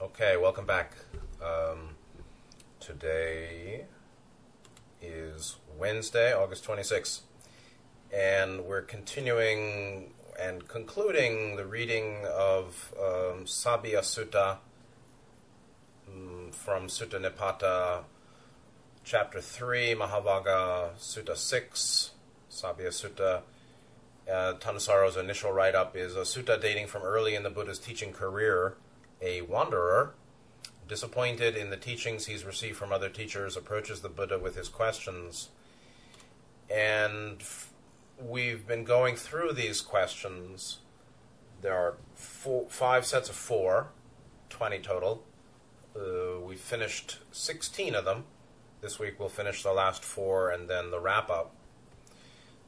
Okay, welcome back. Um, today is Wednesday, August 26th, and we're continuing and concluding the reading of um, Sabya Sutta um, from Sutta Nipata, chapter 3, Mahavagga Sutta 6, Sabya Sutta. Uh, Thanissaro's initial write up is a sutta dating from early in the Buddha's teaching career. A wanderer, disappointed in the teachings he's received from other teachers, approaches the Buddha with his questions. And we've been going through these questions. There are four, five sets of four, 20 total. Uh, we finished 16 of them. This week we'll finish the last four and then the wrap up.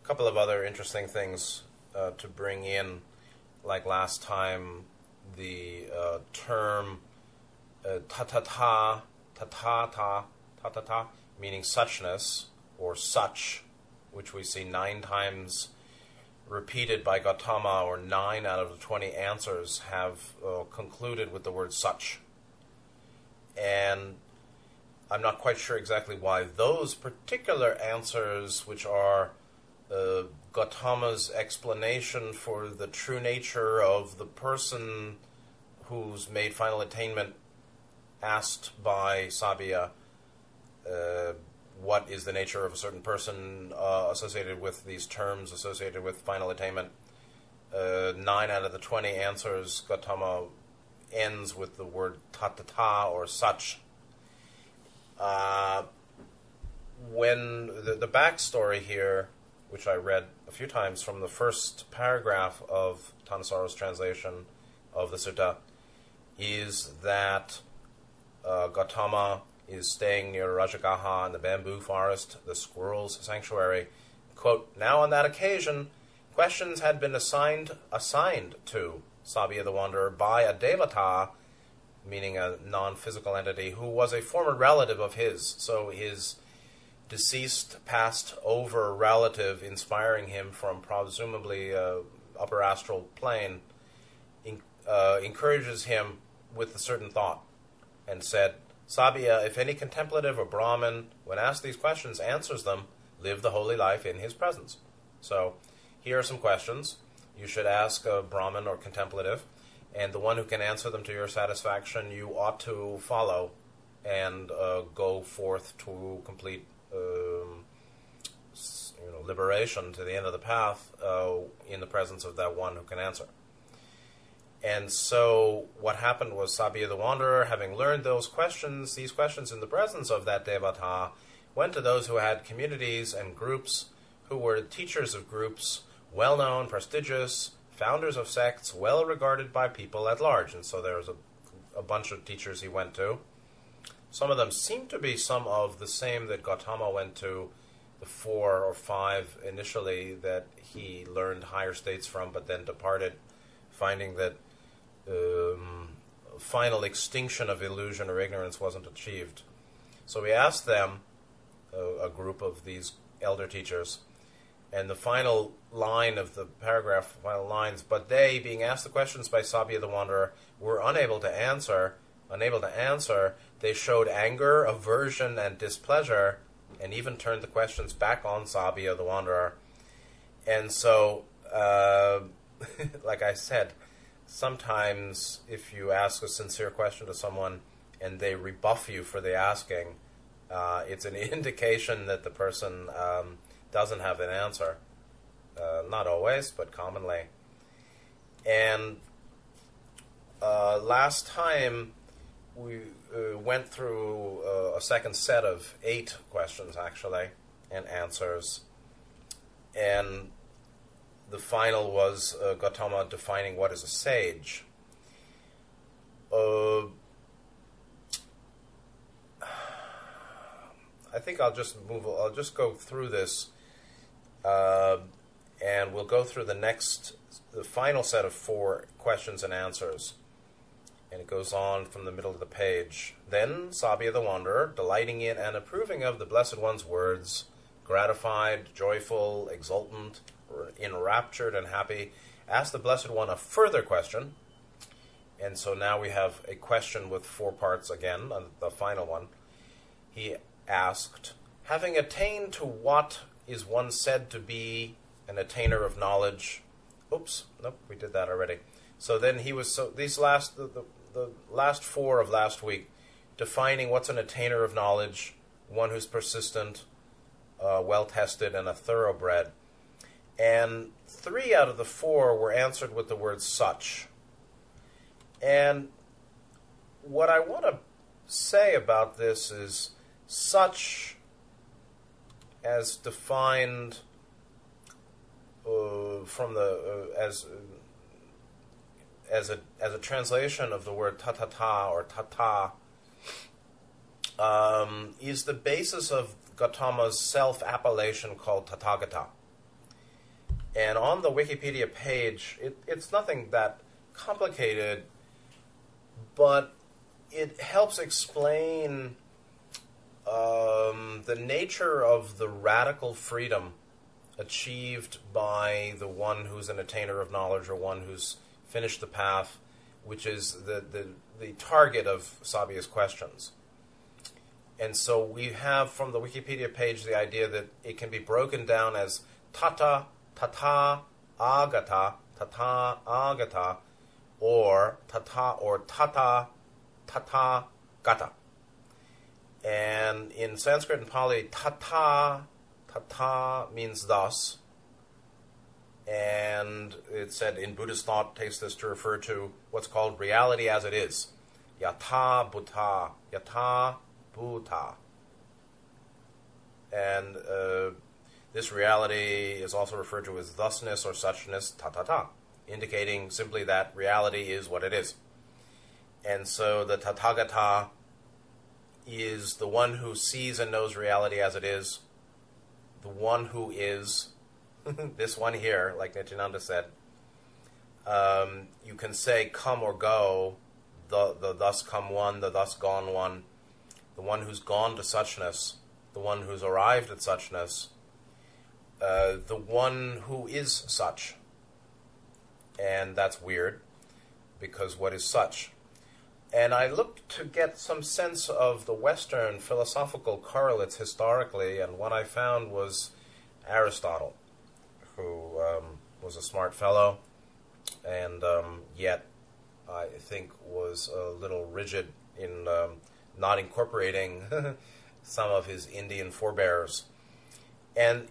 A couple of other interesting things uh, to bring in, like last time, the uh, term uh, tatata, tatata, tatata, meaning suchness or such, which we see nine times repeated by Gautama, or nine out of the 20 answers have uh, concluded with the word such. And I'm not quite sure exactly why those particular answers, which are uh, Gautama's explanation for the true nature of the person who's made final attainment, asked by Sabya, uh, what is the nature of a certain person uh, associated with these terms associated with final attainment. Uh, nine out of the twenty answers, Gautama ends with the word tatata or such. Uh, when the, the backstory here, which I read a few times from the first paragraph of Thanissaro's translation of the sutta, is that uh, Gautama is staying near Rajagaha in the bamboo forest, the squirrel's sanctuary. Quote, now on that occasion, questions had been assigned assigned to Sabya the Wanderer by a devata, meaning a non-physical entity, who was a former relative of his. So his deceased passed over relative, inspiring him from presumably uh, upper astral plane, in, uh, encourages him with a certain thought, and said, Sabia, if any contemplative or Brahmin, when asked these questions, answers them, live the holy life in his presence. So, here are some questions. You should ask a Brahmin or contemplative, and the one who can answer them to your satisfaction, you ought to follow and uh, go forth to complete um, you know, liberation to the end of the path uh, in the presence of that one who can answer. And so what happened was Sabia the Wanderer, having learned those questions, these questions in the presence of that Devata, went to those who had communities and groups, who were teachers of groups, well known, prestigious, founders of sects, well regarded by people at large. And so there was a, a bunch of teachers he went to. Some of them seem to be some of the same that Gautama went to, the four or five initially that he learned higher states from, but then departed, finding that um, final extinction of illusion or ignorance wasn't achieved. So we asked them, uh, a group of these elder teachers, and the final line of the paragraph, final lines, but they, being asked the questions by Sabia the Wanderer, were unable to answer. Unable to answer, they showed anger, aversion, and displeasure, and even turned the questions back on Sabya the Wanderer. And so, uh, like I said, sometimes if you ask a sincere question to someone and they rebuff you for the asking, uh, it's an indication that the person um, doesn't have an answer. Uh, not always, but commonly. And uh, last time we uh, went through uh, a second set of eight questions, actually, and answers. And the final was uh, Gautama defining what is a sage. Uh, I think I'll just move. I'll just go through this, uh, and we'll go through the next, the final set of four questions and answers. And it goes on from the middle of the page. Then Sabya the Wanderer, delighting in and approving of the Blessed One's words, gratified, joyful, exultant, enraptured, and happy, asked the Blessed One a further question. And so now we have a question with four parts again, uh, the final one. He asked, having attained to what is one said to be an attainer of knowledge? Oops, nope, we did that already. So then he was so these last the, the, the last four of last week, defining what's an attainer of knowledge, one who's persistent, uh, well tested, and a thoroughbred. And three out of the four were answered with the word such. And what I want to say about this is such as defined uh, from the uh, as as a as a translation of the word tatata or tata um, is the basis of Gautama's self-appellation called Tathagata. And on the Wikipedia page, it, it's nothing that complicated, but it helps explain um, the nature of the radical freedom achieved by the one who's an attainer of knowledge or one who's finished the path, which is the, the, the target of Sabia's questions. And so we have from the Wikipedia page the idea that it can be broken down as tata, tata, agata, tata, agata, or tata, or tata, tata, gata. And in Sanskrit and Pali, tata, tata means thus. And it said in Buddhist thought takes this to refer to what's called reality as it is. Yata bhuta, yata bhuta. And uh, this reality is also referred to as thusness or suchness, ta ta ta, indicating simply that reality is what it is. And so the Tathagata is the one who sees and knows reality as it is, the one who is, this one here, like Nityananda said. Um, you can say come or go, the, the thus come one, the thus gone one, the one who's gone to suchness, the one who's arrived at suchness, uh, the one who is such. And that's weird, because what is such? And I looked to get some sense of the Western philosophical correlates historically, and what I found was Aristotle, who um, was a smart fellow, and um, yet I think was a little rigid in um, not incorporating some of his Indian forebears. And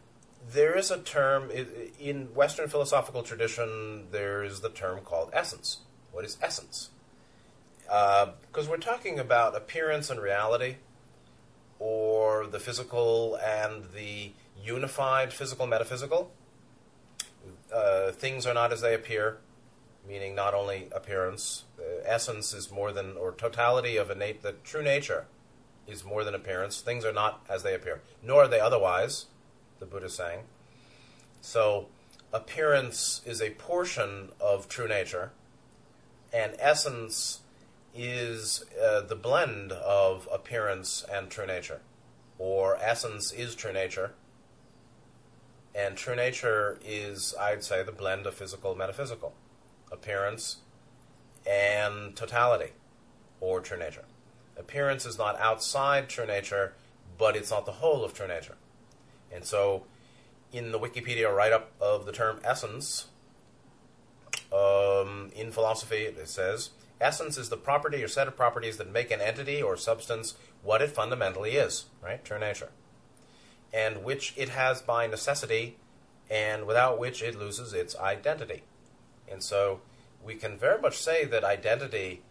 there is a term in Western philosophical tradition. There is the term called essence. What is essence? Because uh, we're talking about appearance and reality, or the physical and the unified physical metaphysical. Uh, things are not as they appear, meaning not only appearance. Uh, essence is more than, or totality of innate, the true nature is more than appearance. Things are not as they appear, nor are they otherwise, the Buddha saying. So, appearance is a portion of true nature, and essence is uh, the blend of appearance and true nature, or essence is true nature, and true nature is, I'd say, the blend of physical metaphysical, appearance and totality, or true nature. Appearance is not outside true nature, but it's not the whole of true nature. And so, in the Wikipedia write up of the term essence, um, in philosophy, it says essence is the property or set of properties that make an entity or substance what it fundamentally is, right? True nature. And which it has by necessity, and without which it loses its identity. And so we can very much say that identity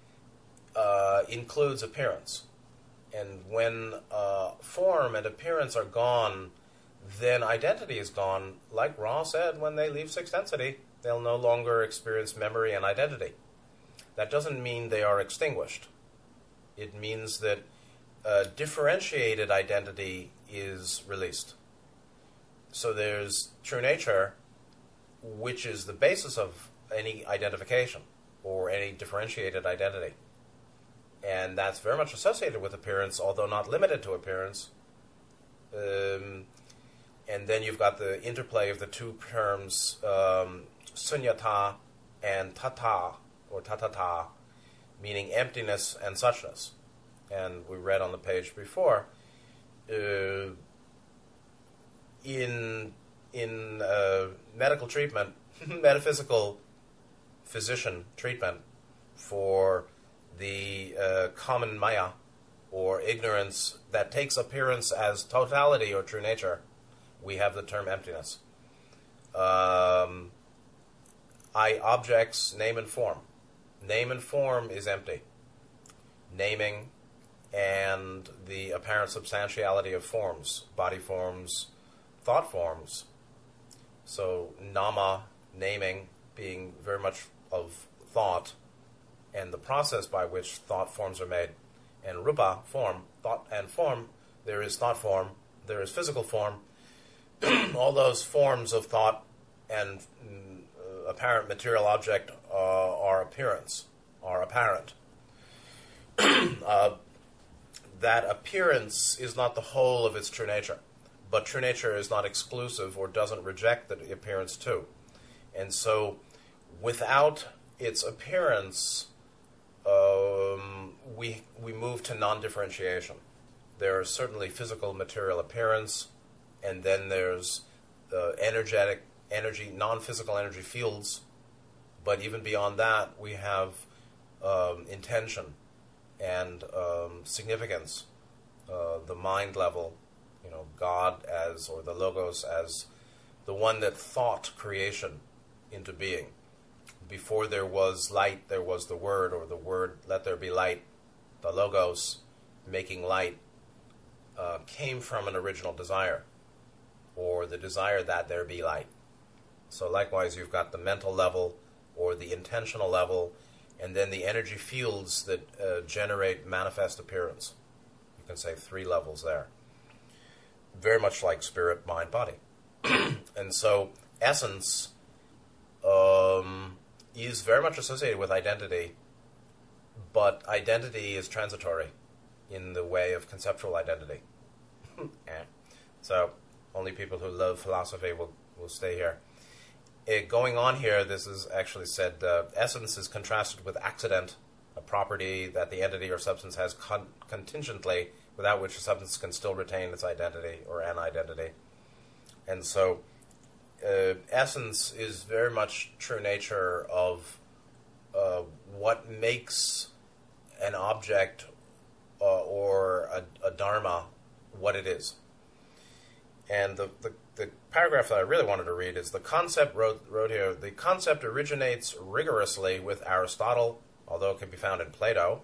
uh, includes appearance. And when uh, form and appearance are gone, then identity is gone. Like Ra said, when they leave sixth density, they'll no longer experience memory and identity. That doesn't mean they are extinguished. It means that uh, differentiated identity is released. So there's true nature, which is the basis of any identification or any differentiated identity. And that's very much associated with appearance, although not limited to appearance. Um, and then you've got the interplay of the two terms um, sunyata and tata or tatata, meaning emptiness and suchness. And we read on the page before, uh, in in uh, medical treatment, metaphysical physician treatment for the uh, common maya or ignorance that takes appearance as totality or true nature, we have the term emptiness. Um, I objects name and form. Name and form is empty. Naming and the apparent substantiality of forms, body forms, thought forms. So nama, naming, being very much of thought, and the process by which thought forms are made. And rupa, form, thought and form, there is thought form, there is physical form. All those forms of thought and uh, apparent material object uh, are appearance, are apparent. uh, that appearance is not the whole of its true nature, but true nature is not exclusive or doesn't reject the appearance too. And so, without its appearance, um, we we move to non-differentiation. There is certainly physical material appearance, and then there's the energetic energy, non-physical energy fields. But even beyond that, we have um, intention and um, significance, uh, the mind level, you know, God as or the logos as the one that thought creation into being before there was light, there was the word, or the word, let there be light. The logos, making light, uh, came from an original desire, or the desire that there be light. So, likewise, you've got the mental level, or the intentional level, and then the energy fields that uh, generate manifest appearance. You can say three levels there. Very much like spirit, mind, body. and so, essence. Um, is very much associated with identity, but identity is transitory in the way of conceptual identity. yeah. So only people who love philosophy will, will stay here. It, going on here, this is actually said uh, essence is contrasted with accident, a property that the entity or substance has con- contingently, without which a substance can still retain its identity or an identity. And so uh, essence is very much true nature of uh, what makes an object uh, or a, a, dharma what it is. And the, the, the, paragraph that I really wanted to read is the concept wrote, wrote here the concept originates rigorously with Aristotle, although it can be found in Plato,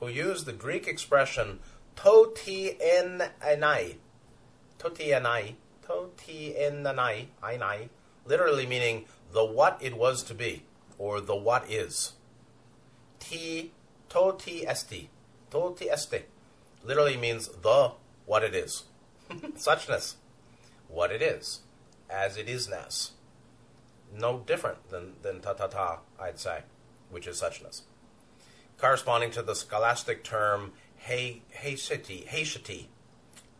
who used the Greek expression to ti en anai, to ti anai, to ti enanai, ainai, literally meaning the what it was to be, or the what is. Ti, to ti esti, to ti este, literally means the what it is. Suchness, what it is, as it isness. No different than, than ta ta ta, I'd say, which is suchness. Corresponding to the scholastic term he, heishiti, heishiti,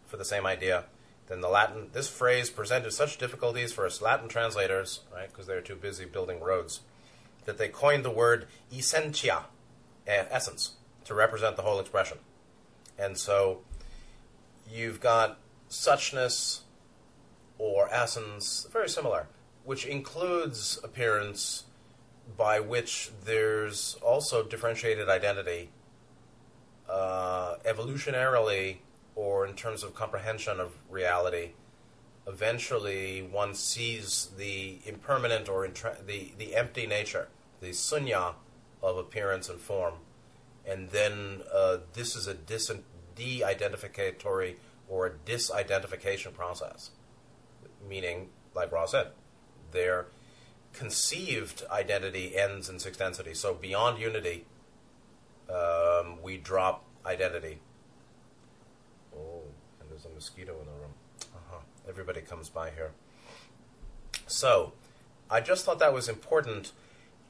for the same idea, then the Latin, this phrase presented such difficulties for us Latin translators, right, because they were too busy building roads, that they coined the word essentia, eh, essence, to represent the whole expression. And so you've got suchness or essence, very similar, which includes appearance, by which there's also differentiated identity. Uh, evolutionarily, or in terms of comprehension of reality, eventually one sees the impermanent or intra- the, the empty nature, the sunya of appearance and form. And then uh, this is a dis- de-identificatory or a disidentification process, meaning, like Ra's said, their conceived identity ends in sixth density. So beyond unity, um, we drop identity Oh, and there's a mosquito in the room. Uh-huh. Everybody comes by here. So, I just thought that was important.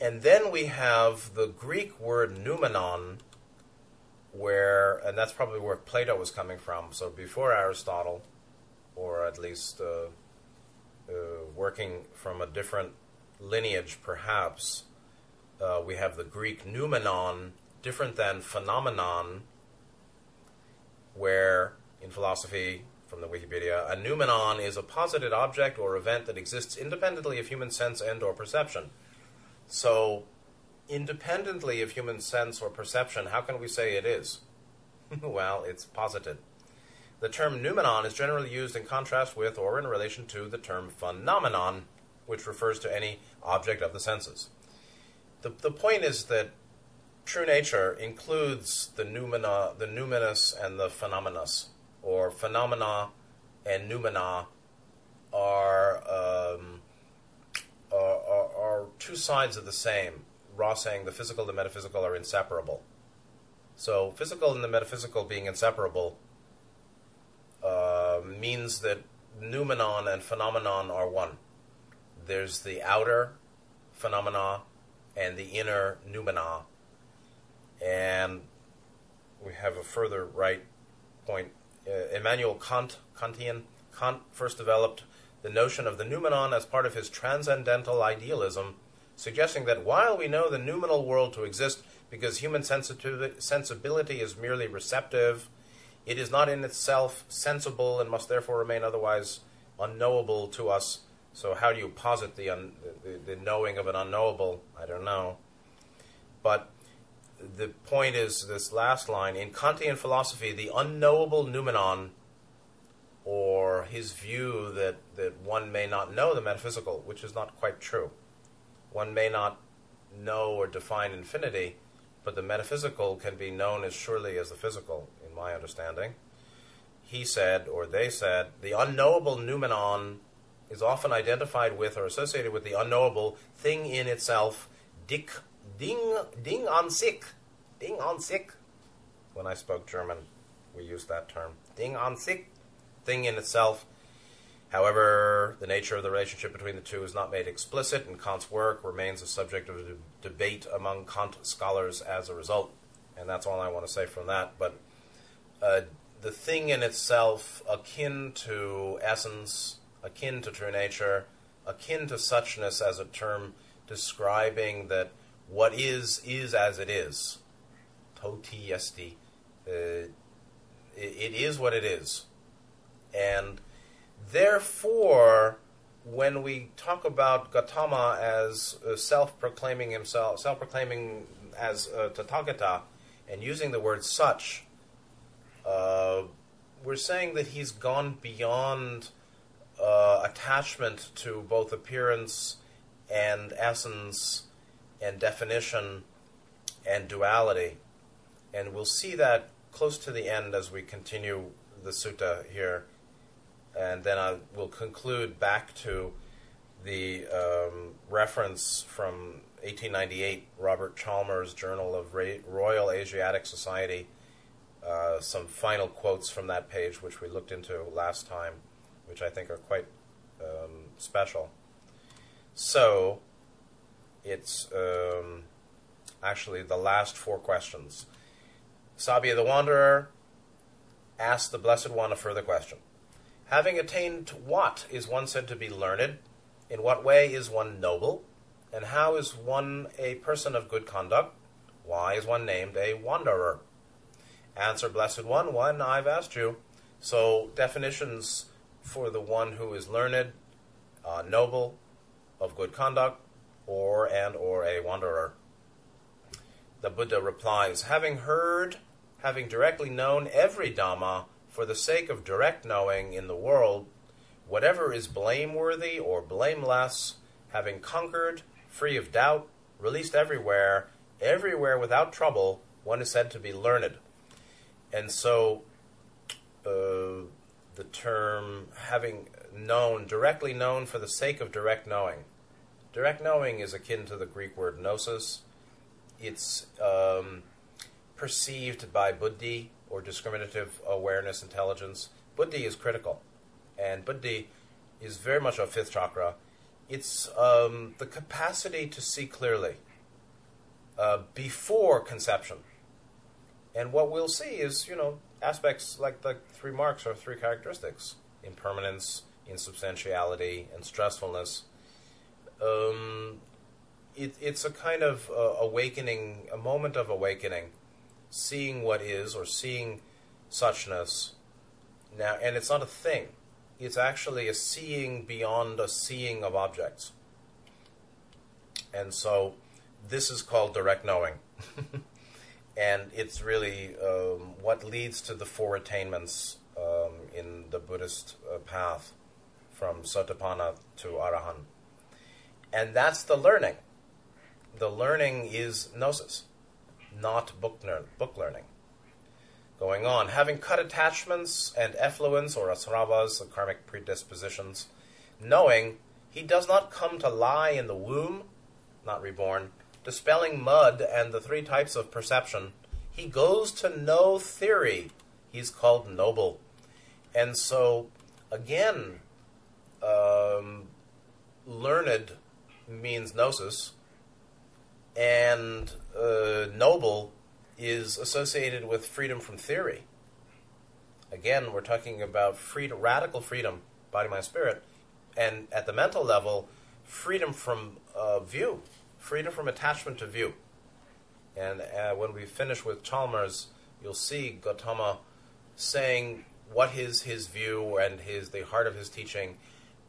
And then we have the Greek word noumenon, where, and that's probably where Plato was coming from. So before Aristotle, or at least uh, working from a different lineage, perhaps, uh, we have the Greek noumenon different than phenomenon, where in philosophy, from the Wikipedia, a noumenon is a posited object or event that exists independently of human sense and or perception. So, independently of human sense or perception, how can we say it is? well, it's posited. The term noumenon is generally used in contrast with or in relation to the term phenomenon, which refers to any object of the senses. The, the point is that true nature includes the noumena, the numinous and the phenomenous, or phenomena and noumena are, um, are, are, are two sides of the same. Ra's saying the physical and the metaphysical are inseparable. So, physical and the metaphysical being inseparable uh, means that noumenon and phenomenon are one. There's the outer phenomena and the inner noumena. And we have a further right point. Uh, Immanuel Kant, Kantian, Kant first developed the notion of the noumenon as part of his transcendental idealism, suggesting that while we know the noumenal world to exist because human sensibility is merely receptive, it is not in itself sensible and must therefore remain otherwise unknowable to us so how do you posit the, un, the, the knowing of an unknowable? I don't know. But the point is this last line in Kantian philosophy, the unknowable noumenon, or his view that, that one may not know the metaphysical, which is not quite true. One may not know or define infinity, but the metaphysical can be known as surely as the physical, my understanding. He said, or they said, the unknowable noumenon is often identified with or associated with the unknowable thing in itself, dick, ding, ding an sich, ding an sich. When I spoke German, we used that term, ding an sich, thing in itself. However, the nature of the relationship between the two is not made explicit, and Kant's work remains a subject of debate among Kant scholars as a result. And that's all I want to say from that. But uh, the thing in itself, akin to essence, akin to true nature, akin to suchness as a term describing that what is is as it is. Toti esti. Uh, it is what it is. And therefore, when we talk about Gautama as uh, self-proclaiming himself, self-proclaiming as uh, Tathagata, and using the word such, uh, we're saying that he's gone beyond uh, attachment to both appearance and essence and definition and duality. And we'll see that close to the end as we continue the sutta here. And then I will conclude back to the um, reference from 1898, Robert Chalmers' Journal of Royal Asiatic Society. Uh, some final quotes from that page, which we looked into last time which I think are quite um, special. So, it's um, actually the last four questions. Sabia the Wanderer asked the Blessed One a further question. Having attained what is one said to be learned? In what way is one noble? And how is one a person of good conduct? Why is one named a wanderer? Answer, Blessed One, one I've asked you. So, definitions for the one who is learned, uh, noble, of good conduct, or and or a wanderer. The Buddha replies, having heard, having directly known every Dhamma for the sake of direct knowing in the world, whatever is blameworthy or blameless, having conquered, free of doubt, released everywhere, everywhere without trouble, one is said to be learned. And so, uh, the term having known, directly known for the sake of direct knowing. Direct knowing is akin to the Greek word gnosis. It's um, perceived by buddhi, or discriminative awareness intelligence. Buddhi is critical, and buddhi is very much a fifth chakra. It's um, the capacity to see clearly uh, before conception. And what we'll see is, you know, aspects like the three marks or three characteristics impermanence, insubstantiality, and stressfulness. Um, it, it's a kind of uh, awakening, a moment of awakening, seeing what is or seeing suchness. Now, and it's not a thing; it's actually a seeing beyond a seeing of objects. And so, this is called direct knowing. and it's really um, what leads to the four attainments um, in the Buddhist uh, path from Sotapanna to Arahant. And that's the learning. The learning is gnosis, not book, book learning. Going on, having cut attachments and effluence or asravas, the karmic predispositions, knowing he does not come to lie in the womb, not reborn, dispelling mud and the three types of perception, he goes to no theory. He's called noble. And so, again, um, learned means gnosis, and uh, noble is associated with freedom from theory. Again, we're talking about freedom, radical freedom, body, mind, spirit, and at the mental level, freedom from uh, view, freedom from attachment to view. And uh, when we finish with Chalmers, you'll see Gautama saying what is his view and his the heart of his teaching,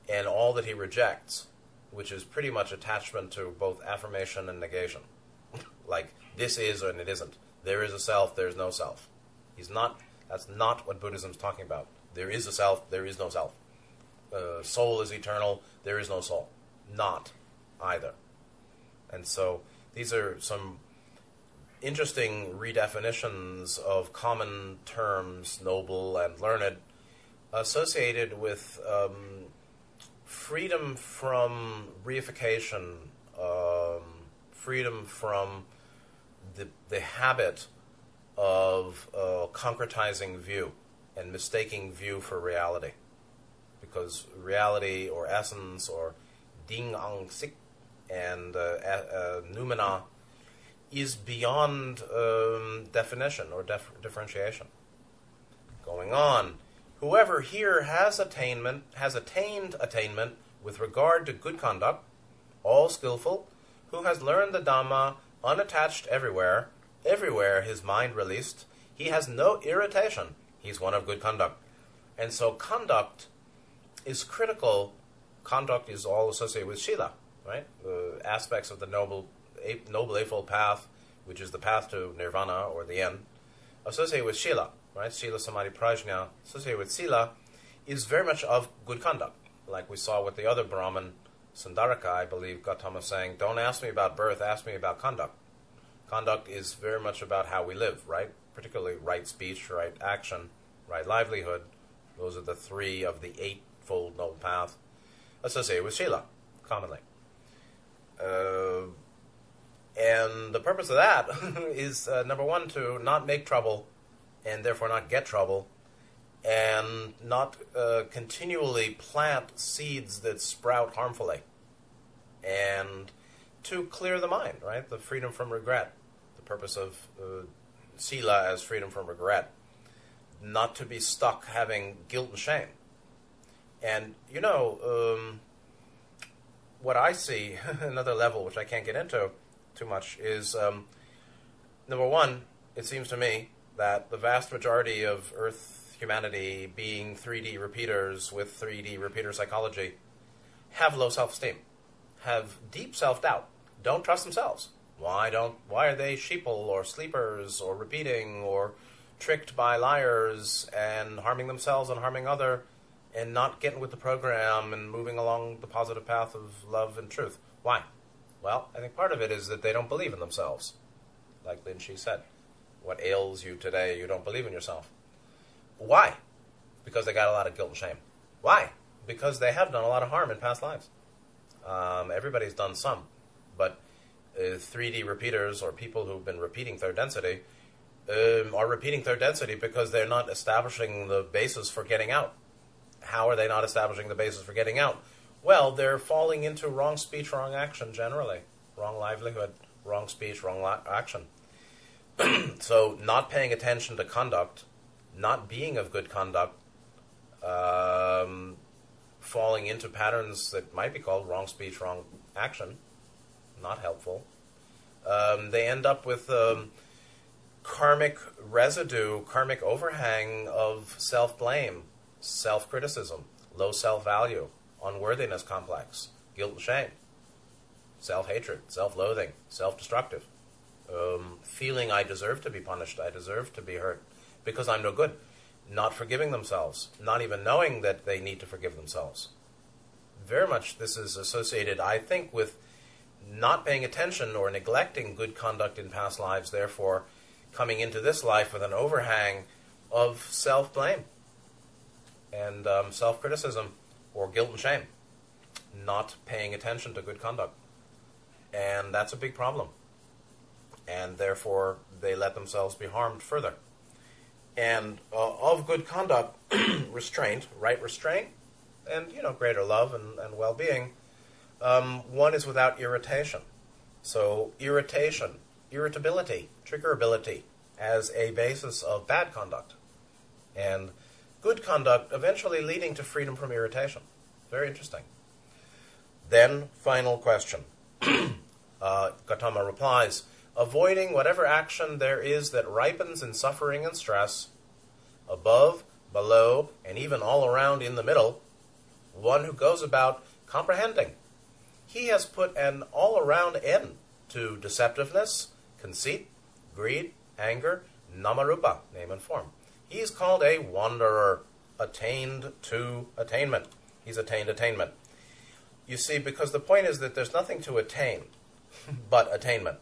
and all that he rejects, which is pretty much attachment to both affirmation and negation. like this is and it isn't. There is a self. There is no self. He's not. That's not what Buddhism is talking about. There is a self. There is no self. Uh, soul is eternal. There is no soul. Not either. And so these are some interesting redefinitions of common terms, noble and learned, associated with um, freedom from reification, um, freedom from the, the habit of uh, concretizing view and mistaking view for reality. Because reality or essence or ding an sich and uh, uh, noumena is beyond um, definition or def- differentiation. Going on, whoever here has attainment has attained attainment with regard to good conduct, all skillful, who has learned the Dhamma unattached everywhere, everywhere his mind released, he has no irritation. He's one of good conduct. And so conduct is critical. Conduct is all associated with Shila right? The aspects of the noble, noble eightfold path, which is the path to nirvana or the end, associated with shila, right? Shila samadhi prajna, associated with sila, is very much of good conduct. Like we saw with the other Brahman, Sundaraka, I believe Gautama saying, "Don't ask me about birth, ask me about conduct." Conduct is very much about how we live, right? Particularly right speech, right action, right livelihood. Those are the three of the eightfold noble path associated with Shila, commonly. Uh, and the purpose of that is uh, number one to not make trouble and therefore not get trouble and not uh, continually plant seeds that sprout harmfully and to clear the mind right? The freedom from regret. The purpose of uh, sila as freedom from regret. Not to be stuck having guilt and shame. And you know um, what I see, another level which I can't get into too much, is um, number one, it seems to me that the vast majority of Earth humanity being 3D repeaters with 3D repeater psychology have low self esteem, have deep self doubt, don't trust themselves. Why don't why are they sheeple or sleepers or repeating or tricked by liars and harming themselves and harming other and not getting with the program and moving along the positive path of love and truth. Why? Well, I think part of it is that they don't believe in themselves. Like Linji said, what ails you today, you don't believe in yourself. Why? Because they got a lot of guilt and shame. Why? Because they have done a lot of harm in past lives. Um, everybody's done some, but uh, 3D repeaters or people who've been repeating third density um, are repeating third density because they're not establishing the basis for getting out how are they not establishing the basis for getting out? Well, they're falling into wrong speech, wrong action generally. Wrong livelihood, wrong speech, wrong la- action. so, not paying attention to conduct, not being of good conduct, um, falling into patterns that might be called wrong speech, wrong action, not helpful. Um, they end up with um, karmic residue, karmic overhang of self blame, self criticism, low self value, unworthiness complex, guilt and shame, self hatred, self loathing, self destructive, um, feeling I deserve to be punished, I deserve to be hurt because I'm no good, not forgiving themselves, not even knowing that they need to forgive themselves. Very much this is associated, I think, with not paying attention or neglecting good conduct in past lives, therefore coming into this life with an overhang of self blame and um, self criticism or guilt and shame, not paying attention to good conduct. And that's a big problem. And therefore, they let themselves be harmed further. And uh, of good conduct, restraint, right restraint, and you know greater love and, and well-being, um, one is without irritation. So irritation, irritability, triggerability as a basis of bad conduct, and good conduct eventually leading to freedom from irritation. Very interesting. Then, final question. uh, Gautama replies avoiding whatever action there is that ripens in suffering and stress, above, below, and even all around in the middle, one who goes about comprehending. He has put an all around end to deceptiveness, conceit, greed, anger, namarupa, name and form. He is called a wanderer, attained to attainment. He's attained attainment. You see, because the point is that there's nothing to attain but attainment.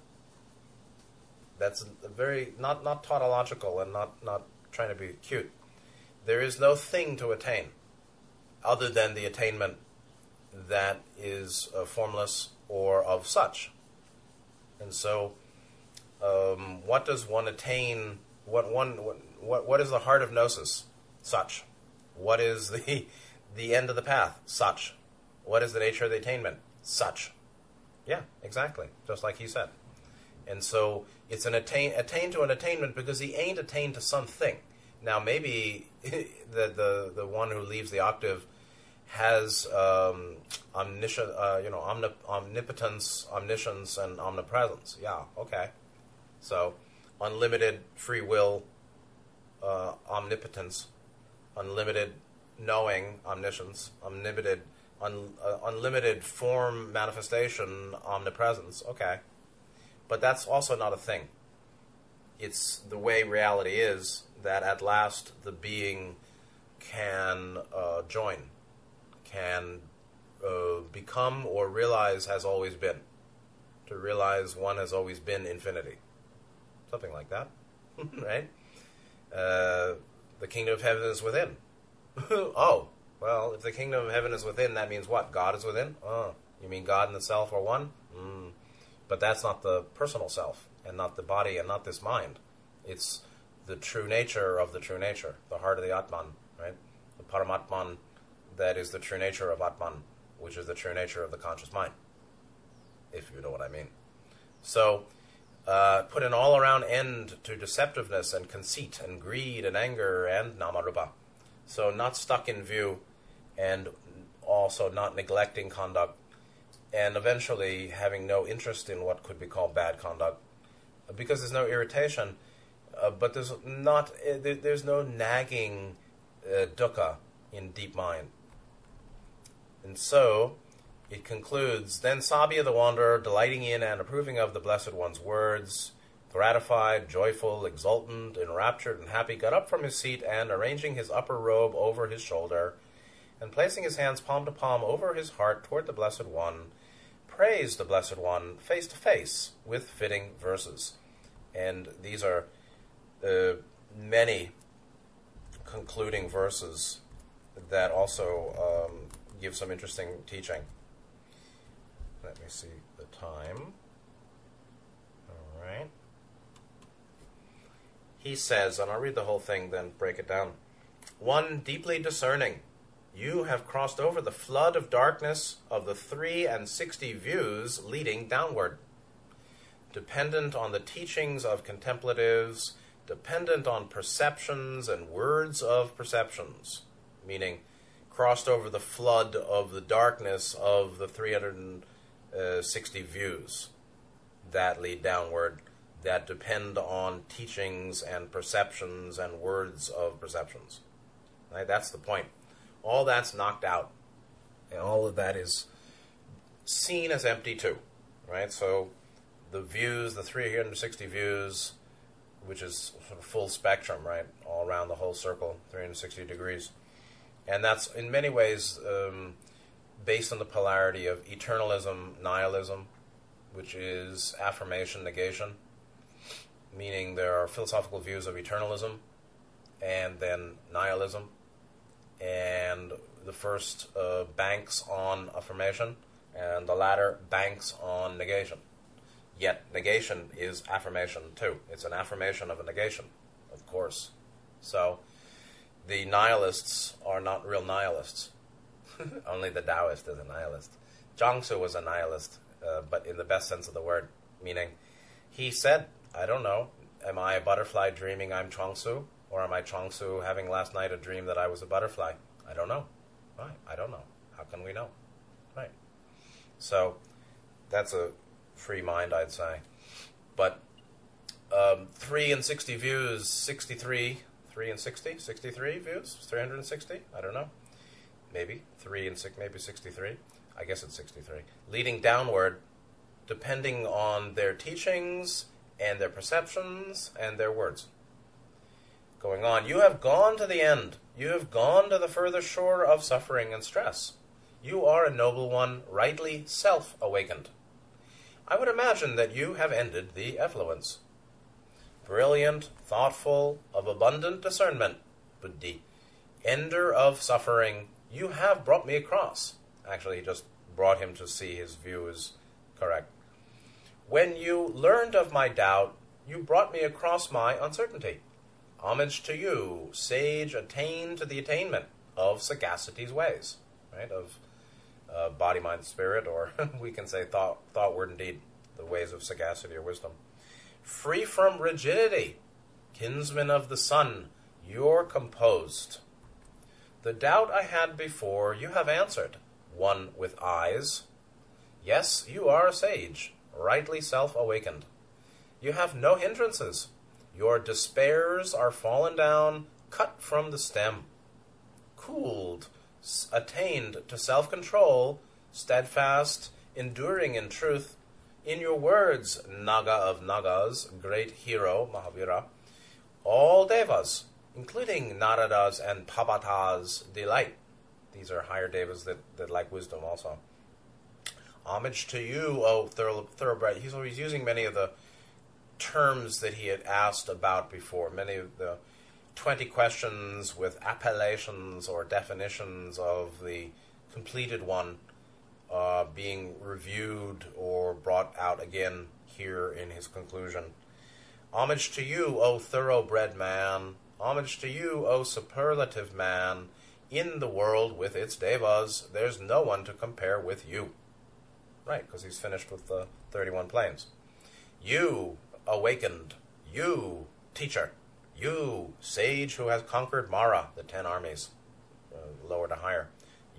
That's very not not tautological and not not trying to be cute. There is no thing to attain other than the attainment that is uh, formless or of such. And so, um, what does one attain? What one what what is the heart of gnosis? Such. What is the the end of the path? Such. What is the nature of the attainment? Such. Yeah, exactly. Just like he said. And so it's an attain attain to an attainment because he ain't attained to something. Now maybe the the the one who leaves the octave has um, uh, you know, omnip- omnipotence, omniscience, and omnipresence. Yeah, okay. So unlimited free will, uh, omnipotence, unlimited knowing, omniscience, unlimited un- uh, unlimited form manifestation, omnipresence. Okay, but that's also not a thing. It's the way reality is that at last the being can uh, join, can uh, become or realize has always been. To realize one has always been infinity. Something like that, right? Uh, the kingdom of heaven is within. oh, well, if the kingdom of heaven is within, that means what? God is within? Oh, you mean God and the self are one? Mm. But that's not the personal self, and not the body, and not this mind. It's the true nature of the true nature, the heart of the Atman, right? The Paramatman that is the true nature of Atman, which is the true nature of the conscious mind, if you know what I mean. So, uh, put an all around end to deceptiveness and conceit and greed and anger and namarupa. So, not stuck in view and also not neglecting conduct and eventually having no interest in what could be called bad conduct because there's no irritation, uh, but there's not uh, there's no nagging uh, dukkha in deep mind. And so it concludes Then Sabia the wanderer, delighting in and approving of the Blessed One's words, gratified, joyful, exultant, enraptured, and happy, got up from his seat and, arranging his upper robe over his shoulder, and placing his hands palm to palm over his heart toward the Blessed One, praised the Blessed One face to face with fitting verses. And these are uh, many concluding verses that also um, give some interesting teaching. Let me see the time. All right. He says, and I'll read the whole thing, then break it down. One deeply discerning, you have crossed over the flood of darkness of the three and sixty views leading downward. Dependent on the teachings of contemplatives, dependent on perceptions and words of perceptions, meaning crossed over the flood of the darkness of the 300 uh, 60 views that lead downward that depend on teachings and perceptions and words of perceptions. Right? That's the point. All that's knocked out, and all of that is seen as empty too. Right? So the views, the 360 views, which is sort of full spectrum, right, all around the whole circle, 360 degrees, and that's in many ways um, based on the polarity of eternalism, nihilism, which is affirmation, negation, meaning there are philosophical views of eternalism and then nihilism. And the first uh, banks on affirmation, and the latter banks on negation. Yet, negation is affirmation too. It's an affirmation of a negation, of course. So, the nihilists are not real nihilists. Only the Taoist is a nihilist. Tzu was a nihilist, uh, but in the best sense of the word, meaning he said, I don't know, am I a butterfly dreaming I'm Chuang Tzu? Or am I Chuang Tzu having last night a dream that I was a butterfly? I don't know. Right, I don't know. How can we know? Right. So, that's a free mind, I'd say. But um, 3 and 60 views, 63, 3 and 60, 63 views, 360, I don't know. Maybe 3 and 6, maybe 63. I guess it's 63. Leading downward, depending on their teachings and their perceptions and their words. Going on, you have gone to the end. You have gone to the further shore of suffering and stress. You are a noble one, rightly self awakened. I would imagine that you have ended the effluence. Brilliant, thoughtful, of abundant discernment, Buddhi, ender of suffering, you have brought me across. Actually, he just brought him to see his view is correct. When you learned of my doubt, you brought me across my uncertainty. Homage to you, sage attained to the attainment of sagacity's ways, right? Of uh, body, mind, spirit, or we can say thought, thought, word, and deed, the ways of sagacity or wisdom. Free from rigidity, kinsman of the sun, you're composed. The doubt I had before, you have answered, one with eyes. Yes, you are a sage, rightly self awakened. You have no hindrances. Your despairs are fallen down, cut from the stem. Cooled, attained to self control, steadfast, enduring in truth, in your words, Naga of Nagas, great hero, Mahavira, all devas, including Naradas and Pavatas, delight. These are higher devas that, that like wisdom also. Homage to you, O thoroughbred. He's always using many of the terms that he had asked about before, many of the 20 questions with appellations or definitions of the completed one uh, being reviewed or brought out again here in his conclusion. Homage to you, O thoroughbred man. Homage to you, O superlative man. In the world with its devas, there's no one to compare with you. Right, because he's finished with the 31 planes. You, awakened. You, teacher. You, sage who has conquered Mara, the ten armies, uh, lower to higher.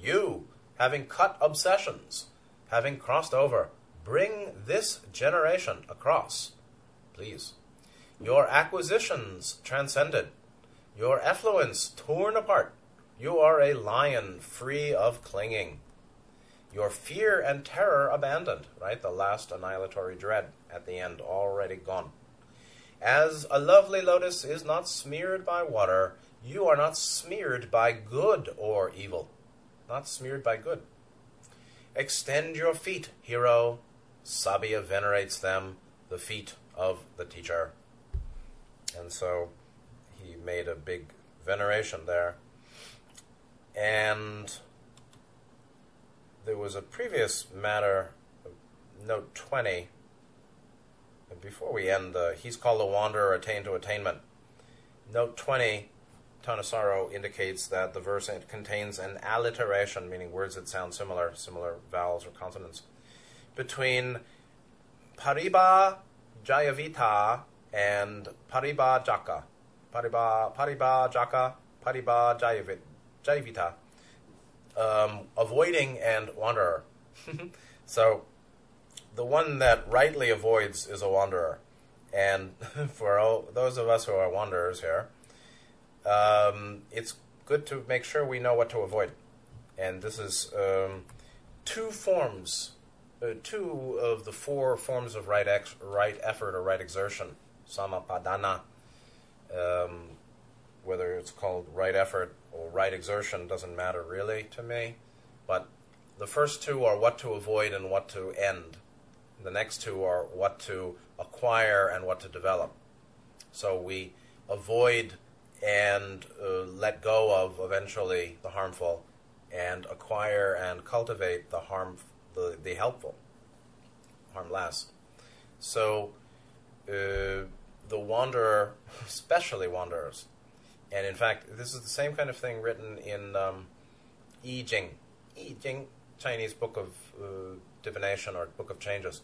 You, having cut obsessions, having crossed over, bring this generation across, please. Your acquisitions transcended, your effluence torn apart. You are a lion free of clinging. Your fear and terror abandoned, right? The last annihilatory dread at the end, already gone. As a lovely lotus is not smeared by water, you are not smeared by good or evil. Not smeared by good. Extend your feet, hero. Sabhiya venerates them, the feet of the teacher. And so he made a big veneration there. And there was a previous matter, note 20. Before we end, uh, he's called a wanderer attained to attainment. Note 20, Thanissaro indicates that the verse contains an alliteration, meaning words that sound similar, similar vowels or consonants, between pariba jayavita and pariba jaka. Pariba, pariba jaka, pariba jayavita um, avoiding and wanderer. so the one that rightly avoids is a wanderer. And for all, those of us who are wanderers here, um, it's good to make sure we know what to avoid. And this is um, two forms, uh, two of the four forms of right, ex- right effort or right exertion, sammappadhana. Um, whether it's called right effort or right exertion doesn't matter really to me. But the first two are what to avoid and what to end. The next two are what to acquire and what to develop. So we avoid and uh, let go of eventually the harmful and acquire and cultivate the harm the, the helpful harm less so uh, the wanderer especially wanderers and in fact this is the same kind of thing written in um, I Ching I Ching Chinese book of uh, divination or book of changes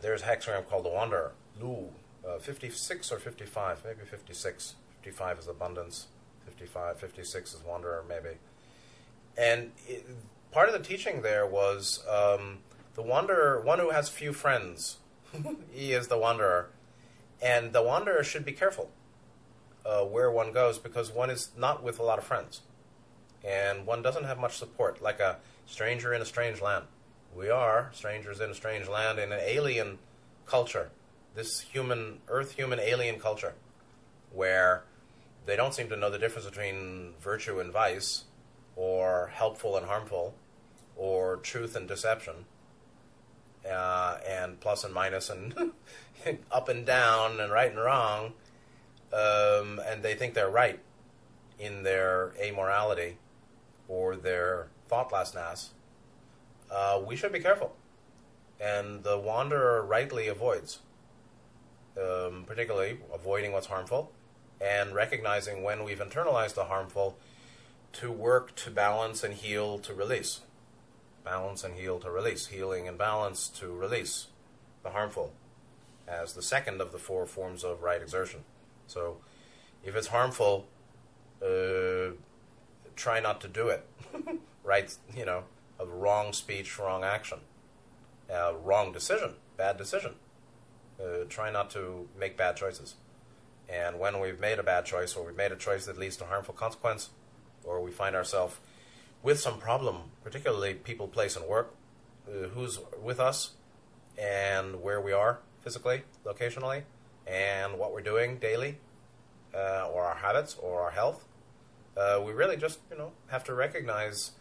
there's a hexagram called the wanderer Lu uh, 56 or 55 maybe 56 55 is abundance, 55, 56 is wanderer, maybe. And it, part of the teaching there was um, the wanderer, one who has few friends. he is the wanderer. And the wanderer should be careful uh, where one goes because one is not with a lot of friends. And one doesn't have much support, like a stranger in a strange land. We are strangers in a strange land in an alien culture, this human, earth human alien culture, where they don't seem to know the difference between virtue and vice, or helpful and harmful, or truth and deception, uh, and plus and minus, and up and down, and right and wrong. Um, and they think they're right in their amorality or their thoughtlessness. Uh, we should be careful. And the wanderer rightly avoids, um, particularly avoiding what's harmful and recognizing when we've internalized the harmful to work to balance and heal to release. Balance and heal to release. Healing and balance to release the harmful as the second of the four forms of right exertion. So if it's harmful, uh, try not to do it. right, you know, of wrong speech, wrong action, wrong decision, bad decision. Uh, try not to make bad choices. And when we've made a bad choice, or we've made a choice that leads to harmful consequence, or we find ourselves with some problem, particularly people, place, and work, uh, who's with us, and where we are physically, locationally, and what we're doing daily, uh, or our habits, or our health, uh, we really just you know have to recognize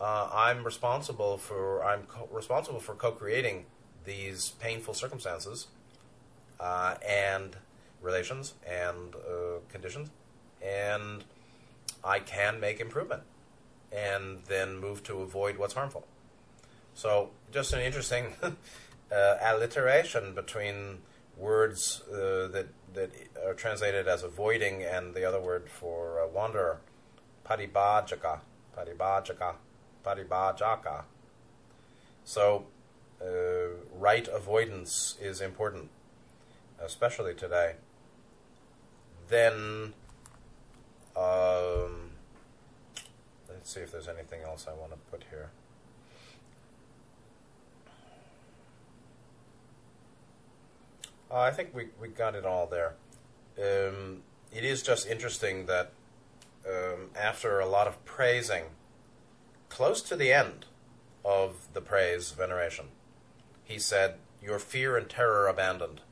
uh, I'm responsible for I'm co- responsible for co-creating these painful circumstances, uh, and relations and uh, conditions, and I can make improvement and then move to avoid what's harmful. So, just an interesting uh, alliteration between words uh, that that are translated as avoiding and the other word for uh, wanderer, paribhajaka, paribhajaka, paribhajaka. So, uh, right avoidance is important, especially today then um, let's see if there's anything else I want to put here. Uh, I think we, we got it all there. Um, it is just interesting that um, after a lot of praising, close to the end of the praise veneration, he said, Your fear and terror abandoned.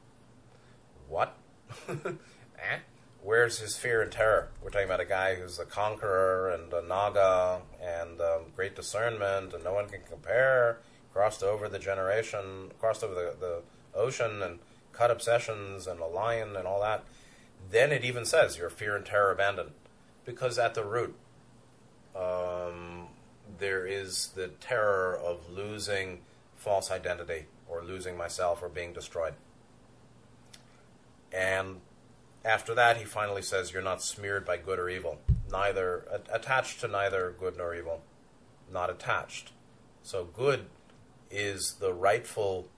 What? eh? Where's his fear and terror? We're talking about a guy who's a conqueror and a naga and um, great discernment, and no one can compare. Crossed over the generation, crossed over the, the ocean, and cut obsessions and a lion and all that. Then it even says your fear and terror abandoned, because at the root um, there is the terror of losing false identity or losing myself or being destroyed. And after that, he finally says, You're not smeared by good or evil, neither attached to neither good nor evil, not attached. So, good is the rightful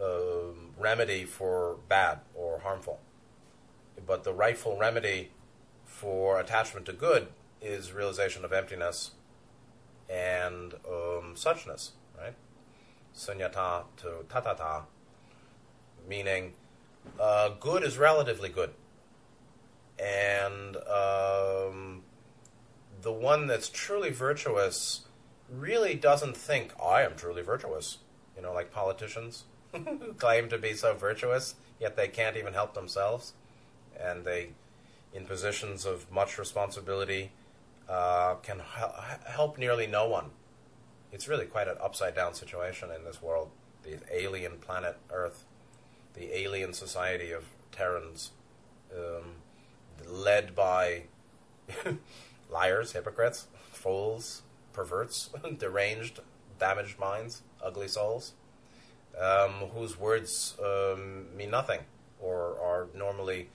uh, remedy for bad or harmful. But the rightful remedy for attachment to good is realization of emptiness and um, suchness, right? sunyata to tathata, meaning uh, good is relatively good. And um, the one that's truly virtuous really doesn't think, I am truly virtuous. You know, like politicians who claim to be so virtuous, yet they can't even help themselves. And they, in positions of much responsibility, uh, can help nearly no one. It's really quite an upside down situation in this world. The alien planet Earth, the alien society of Terrans, um, led by liars, hypocrites, fools, perverts, deranged, damaged minds, ugly souls, um, whose words um, mean nothing or are normally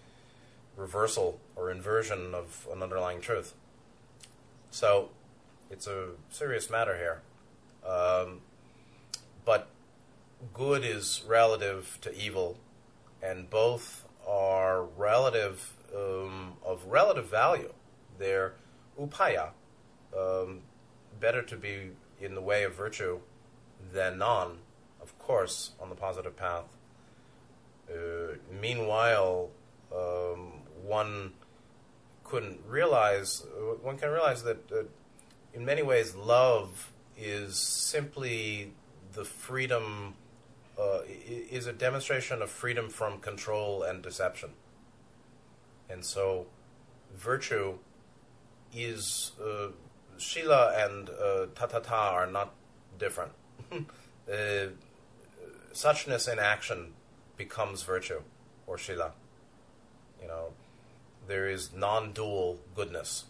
reversal or inversion of an underlying truth. So it's a serious matter here. Um, but good is relative to evil, and both are relative um, of relative value. They're upaya, um, better to be in the way of virtue than none, of course, on the positive path. Uh, meanwhile, um, one couldn't realize, uh, one can realize that uh, in many ways love is simply the freedom, uh, is a demonstration of freedom from control and deception. And so virtue is, uh, Shila and uh, Tathata are not different. uh, suchness in action becomes virtue or Shila. You know, there is non-dual goodness,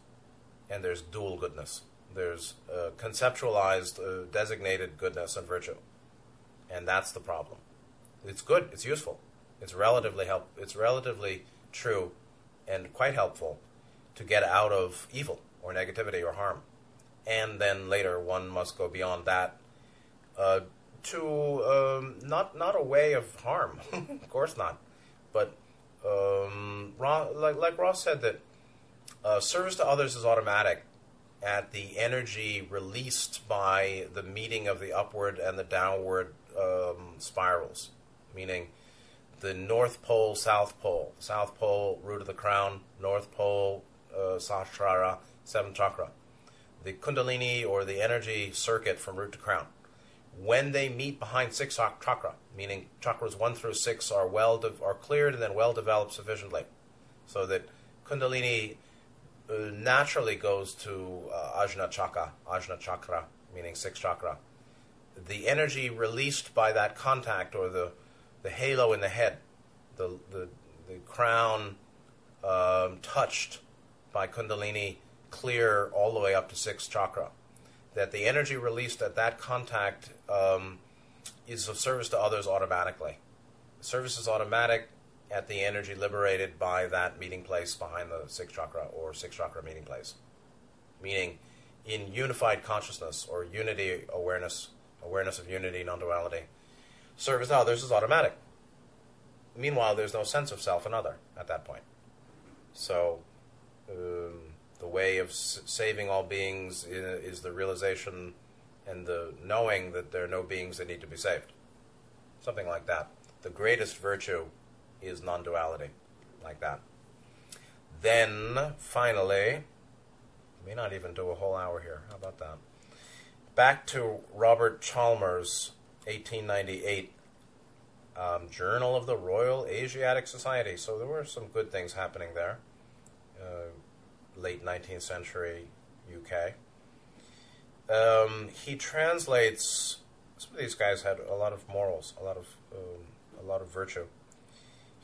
and there's dual goodness. There's uh, conceptualized, uh, designated goodness and virtue, and that's the problem. It's good. It's useful. It's relatively help. It's relatively true, and quite helpful to get out of evil or negativity or harm. And then later, one must go beyond that uh, to um, not not a way of harm, of course not, but um, like, like Ra's said, that uh, service to others is automatic at the energy released by the meeting of the upward and the downward um, spirals, meaning the North Pole, South Pole, South Pole, root of the crown, North Pole, uh, Sahasrara, seventh chakra, the Kundalini or the energy circuit from root to crown. When they meet behind six chakra, meaning chakras one through six are well de- are cleared and then well developed sufficiently, so that Kundalini uh, naturally goes to uh, Ajna chakra, Ajna chakra, meaning six chakra. The energy released by that contact, or the the halo in the head, the the, the crown um, touched by Kundalini, clear all the way up to six chakra that the energy released at that contact um, is of service to others automatically. Service is automatic at the energy liberated by that meeting place behind the sixth chakra or sixth chakra meeting place. Meaning, in unified consciousness or unity awareness, awareness of unity, non duality, service to others is automatic. Meanwhile, there's no sense of self and other at that point. So, um, the way of s- saving all beings is the realization and the knowing that there are no beings that need to be saved. Something like that. The greatest virtue is non duality, like that. Then, finally, may not even do a whole hour here. How about that? Back to Robert Chalmers, 1898, um, Journal of the Royal Asiatic Society. So there were some good things happening there. Uh, late 19th century UK. Um, he translates. Some of these guys had a lot of morals, a lot of um, a lot of virtue.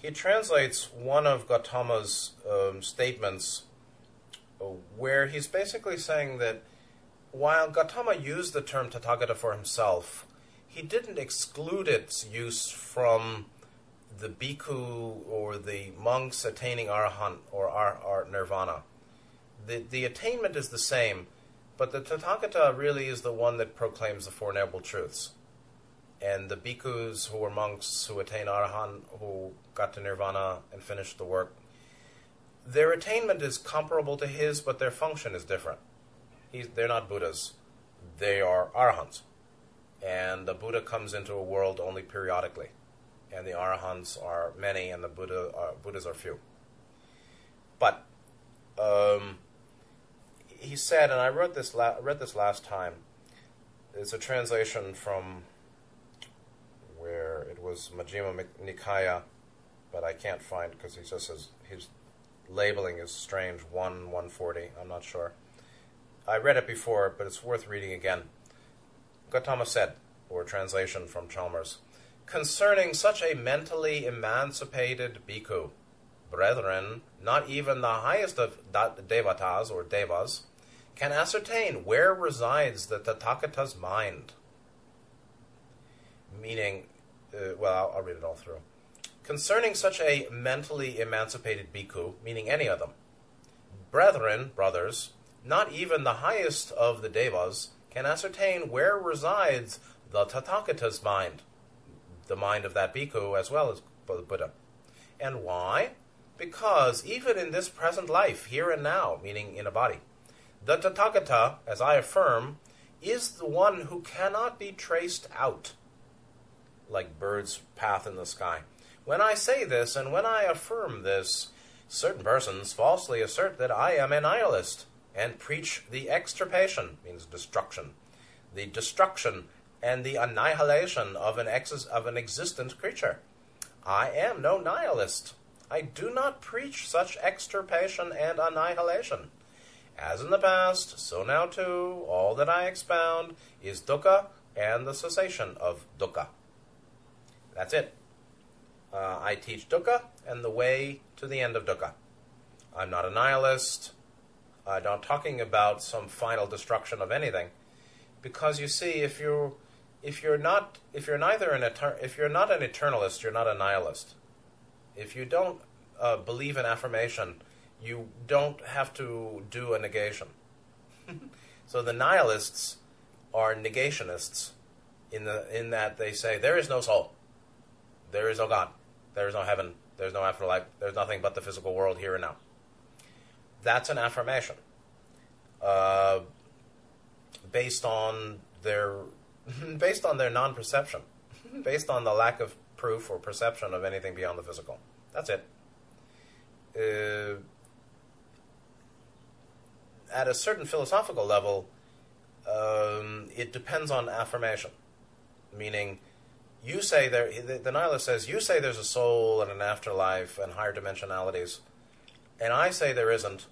He translates one of Gautama's um, statements, uh, where he's basically saying that while Gautama used the term Tathagata for himself, he didn't exclude its use from the bhikkhu or the monks attaining arahant or ar- ar- nirvana the, the attainment is the same, but the Tathagata really is the one that proclaims the Four Noble Truths. And the bhikkhus who were monks who attained Arahant, who got to Nirvana and finished the work, their attainment is comparable to his, but their function is different. He's, they're not Buddhas, they are Arahants. And the Buddha comes into a world only periodically, and the Arahants are many, and the Buddha uh, Buddhas are few. But um, he said, and I read this la- read this last time. It's a translation from where it was Majjhima Nikaya, but I can't find because he just says his labeling is strange. One one forty. I'm not sure. I read it before, but it's worth reading again. Gautama said, or translation from Chalmers, concerning such a mentally emancipated bhikkhu, brethren, not even the highest of devatas or devas, can ascertain where resides the Tathagata's mind. Meaning, uh, well, I'll, I'll read it all through. Concerning such a mentally emancipated bhikkhu, meaning any of them, brethren, brothers, not even the highest of the devas can ascertain where resides the Tathagata's mind, the mind of that bhikkhu as well as the Buddha. And why? Because even in this present life, here and now, meaning in a body, the Tathagata, as I affirm, is the one who cannot be traced out, like birds' path in the sky. When I say this and when I affirm this, certain persons falsely assert that I am a nihilist and preach the extirpation, means destruction, the destruction and the annihilation of an, ex- of an existent creature. I am no nihilist. I do not preach such extirpation and annihilation. As in the past, so now too, all that I expound is dukkha and the cessation of dukkha. That's it. Uh, I teach dukkha and the way to the end of dukkha. I'm not a nihilist. I'm not talking about some final destruction of anything, because you see, if you if you're not if you're neither an etern- if you're not an eternalist, you're not a nihilist. If you don't uh, believe in affirmation, you don't have to do a negation. so the nihilists are negationists in the in that they say there is no soul, there is no God, there is no heaven, there is no afterlife, there's nothing but the physical world here and now that's an affirmation uh, based on their based on their non-perception, based on the lack of proof or perception of anything beyond the physical. That's it. Uh, at a certain philosophical level, um, it depends on affirmation, meaning you say there. The, the nihilist says you say there's a soul and an afterlife and higher dimensionalities, and I say there isn't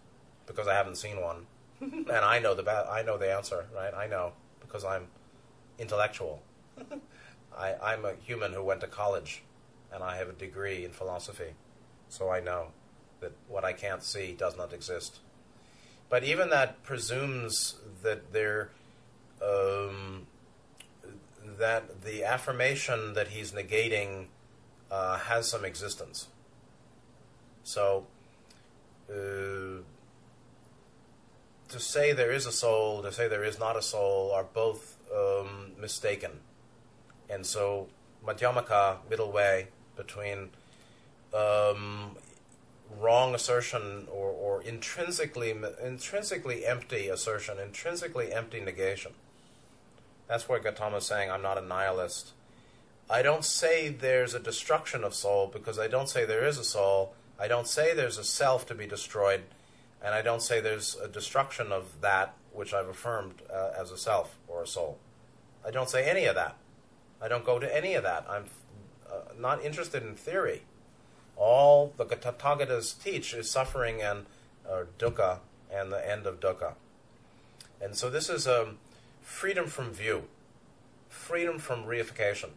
because I haven't seen one, and I know the ba- I know the answer, right? I know because I'm intellectual. I, I'm a human who went to college, and I have a degree in philosophy, so I know that what I can't see does not exist. But even that presumes that there, um, that the affirmation that he's negating uh, has some existence. So. Uh, to say there is a soul, to say there is not a soul, are both um, mistaken. And so, Madhyamaka, middle way between um, wrong assertion or, or intrinsically intrinsically empty assertion, intrinsically empty negation. That's why Gautama is saying, I'm not a nihilist. I don't say there's a destruction of soul because I don't say there is a soul. I don't say there's a self to be destroyed and I don't say there's a destruction of that which I've affirmed uh, as a self or a soul. I don't say any of that. I don't go to any of that. I'm uh, not interested in theory. All the Tathagatas teach is suffering and uh, dukkha and the end of dukkha. And so this is um, freedom from view, freedom from reification,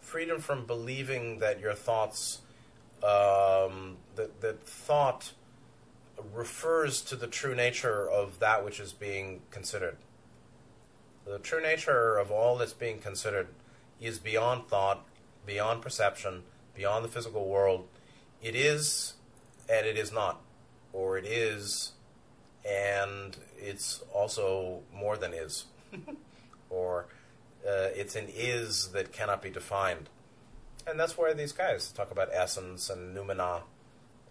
freedom from believing that your thoughts, um, that, that thought refers to the true nature of that which is being considered. The true nature of all that's being considered is beyond thought, beyond perception, beyond the physical world. It is and it is not, or it is and it's also more than is, or uh, it's an is that cannot be defined. And that's where these guys talk about essence and noumena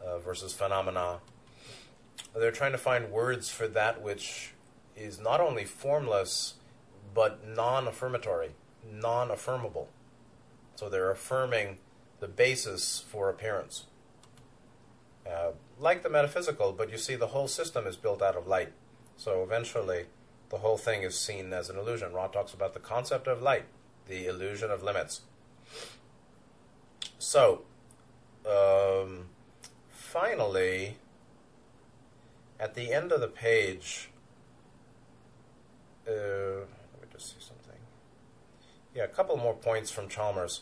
uh, versus phenomena they're trying to find words for that which is not only formless but non affirmatory. non affirmable. So they're affirming the basis for appearance. Uh, like the metaphysical, but you see the whole system is built out of light. So eventually, the whole thing is seen as an illusion. Ra talks about the concept of light, the illusion of limits. So, um, finally, at the end of the page, uh, let me just see something. Yeah, a couple more points from Chalmers.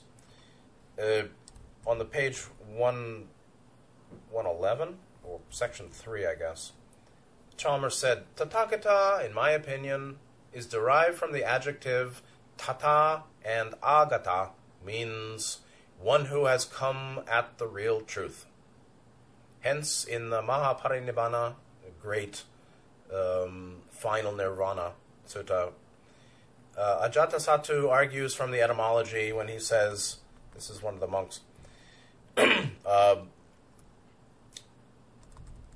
Uh, on the page 1, 111, or section 3, I guess, Chalmers said, Tathagata, in my opinion, is derived from the adjective tata and agata, means one who has come at the real truth. Hence, in the Mahaparinibbana, great um, final nirvana sutta, uh, Ajatasattu argues from the etymology when he says, this is one of the monks, uh,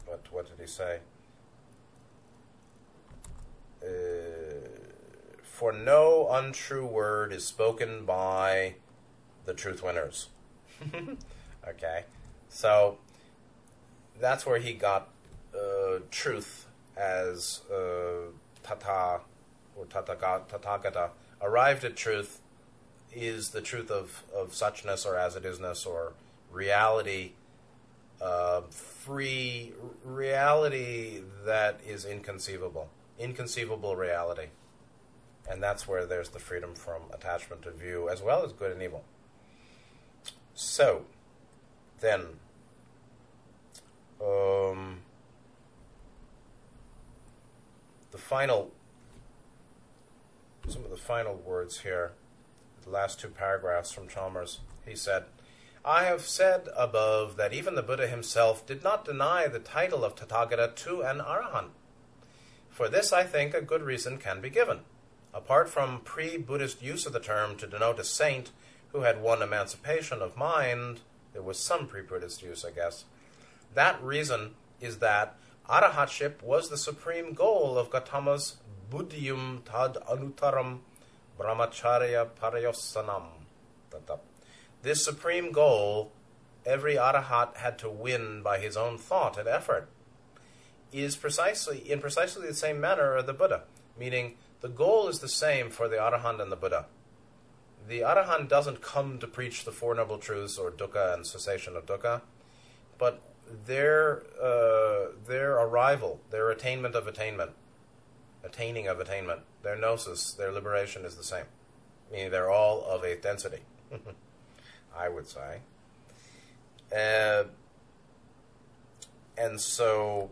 what, what did he say? Uh, for no untrue word is spoken by the truth winners. okay, so that's where he got uh, truth as uh, tata or tathagata. Arrived at truth is the truth of, of suchness or as it isness or reality, uh, free reality that is inconceivable, inconceivable reality. And that's where there's the freedom from attachment to view, as well as good and evil. So, then, um, the final, some of the final words here, the last two paragraphs from Chalmers. He said, I have said above that even the Buddha himself did not deny the title of Tathagata to an Arahant. For this, I think, a good reason can be given. Apart from pre Buddhist use of the term to denote a saint who had won emancipation of mind, there was some pre Buddhist use, I guess. That reason is that Arahatship was the supreme goal of Gautama's Buddhyum tad anutaram brahmacharya parayosanam. This supreme goal, every Arahat had to win by his own thought and effort, is precisely in precisely the same manner of the Buddha, meaning the goal is the same for the Arahant and the Buddha. The Arahant doesn't come to preach the Four Noble Truths or dukkha and cessation of dukkha, but their uh, their arrival, their attainment of attainment, attaining of attainment, their gnosis, their liberation is the same. Meaning they're all of a density, I would say. Uh, and so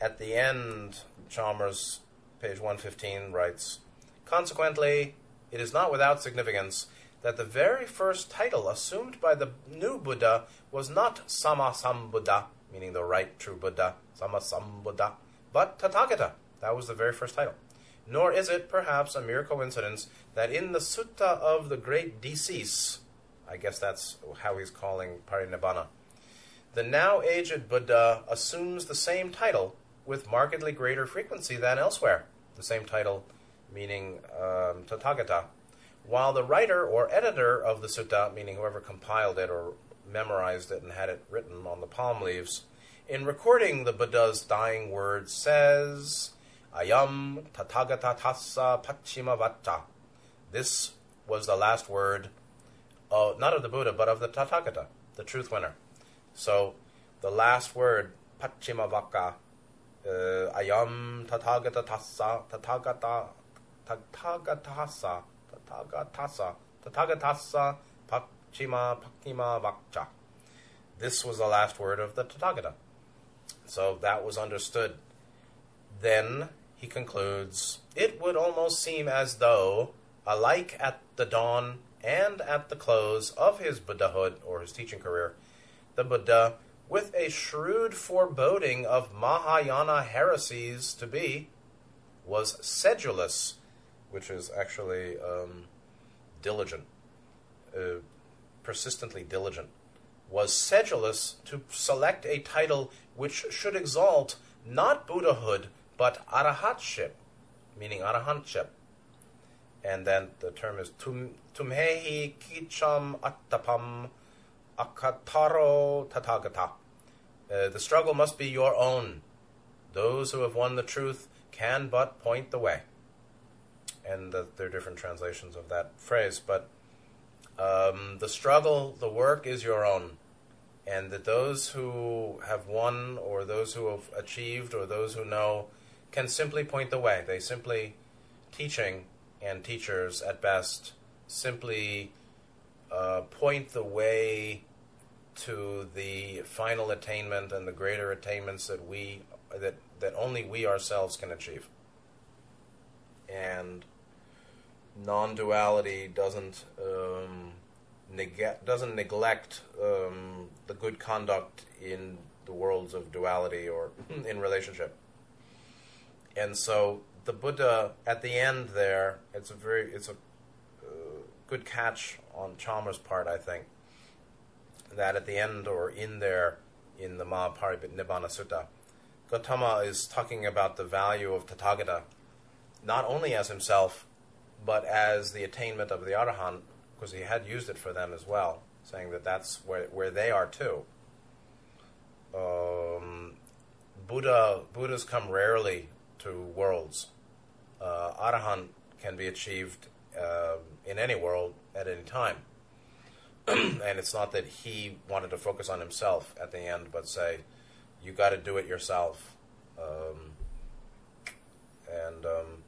at the end, Chalmers, page 115, writes Consequently, it is not without significance that the very first title assumed by the new Buddha was not Sammasambuddha, meaning the right true Buddha, Sammasambuddha, but Tathagata. That was the very first title. Nor is it, perhaps, a mere coincidence that in the Sutta of the Great Decease, I guess that's how he's calling Parinibbana, the now aged Buddha assumes the same title with markedly greater frequency than elsewhere. The same title meaning um, Tathagata, while the writer or editor of the sutta, meaning whoever compiled it or memorized it and had it written on the palm leaves, in recording the Buddha's dying words says, Ayam Tathagata Tassa Pachima Vacha. This was the last word, uh, not of the Buddha, but of the Tathagata, the truth winner. So the last word, Pachima Vaka, uh, Ayam Tathagata Tassa, Tathagata, Tathagatasa, Tathagatasa, Tathagatasa, Pachima, Pakima, Vakcha. This was the last word of the Tathagata. So that was understood. Then he concludes, it would almost seem as though, alike at the dawn and at the close of his Buddhahood or his teaching career, the Buddha, with a shrewd foreboding of Mahayana heresies to be, was sedulous which is actually um, diligent, uh, persistently diligent, was sedulous to select a title which should exalt not Buddhahood but Arahatship, meaning Arahantship. and then the term is tum tumhehi kicham attapam akataro tathagata. Uh, the struggle must be your own. Those who have won the truth can but point the way. And the, there are different translations of that phrase, but um, the struggle, the work is your own. And that those who have won, or those who have achieved, or those who know, can simply point the way. They simply, teaching and teachers at best, simply uh, point the way to the final attainment and the greater attainments that we that that only we ourselves can achieve. And non-duality doesn't um, neg- doesn't neglect um, the good conduct in the worlds of duality or in relationship. And so the Buddha at the end there, it's a very it's a uh, good catch on Chalmers' part, I think. That at the end or in there in the Mahaparinibbana Sutta, Gautama is talking about the value of Tathagata, not only as himself, but as the attainment of the Arahant, because he had used it for them as well, saying that that's where, where they are too. Um, Buddha Buddhas come rarely to worlds. Uh, Arahant can be achieved uh, in any world at any time. and it's not that he wanted to focus on himself at the end, but say, you got to do it yourself. Um, and um,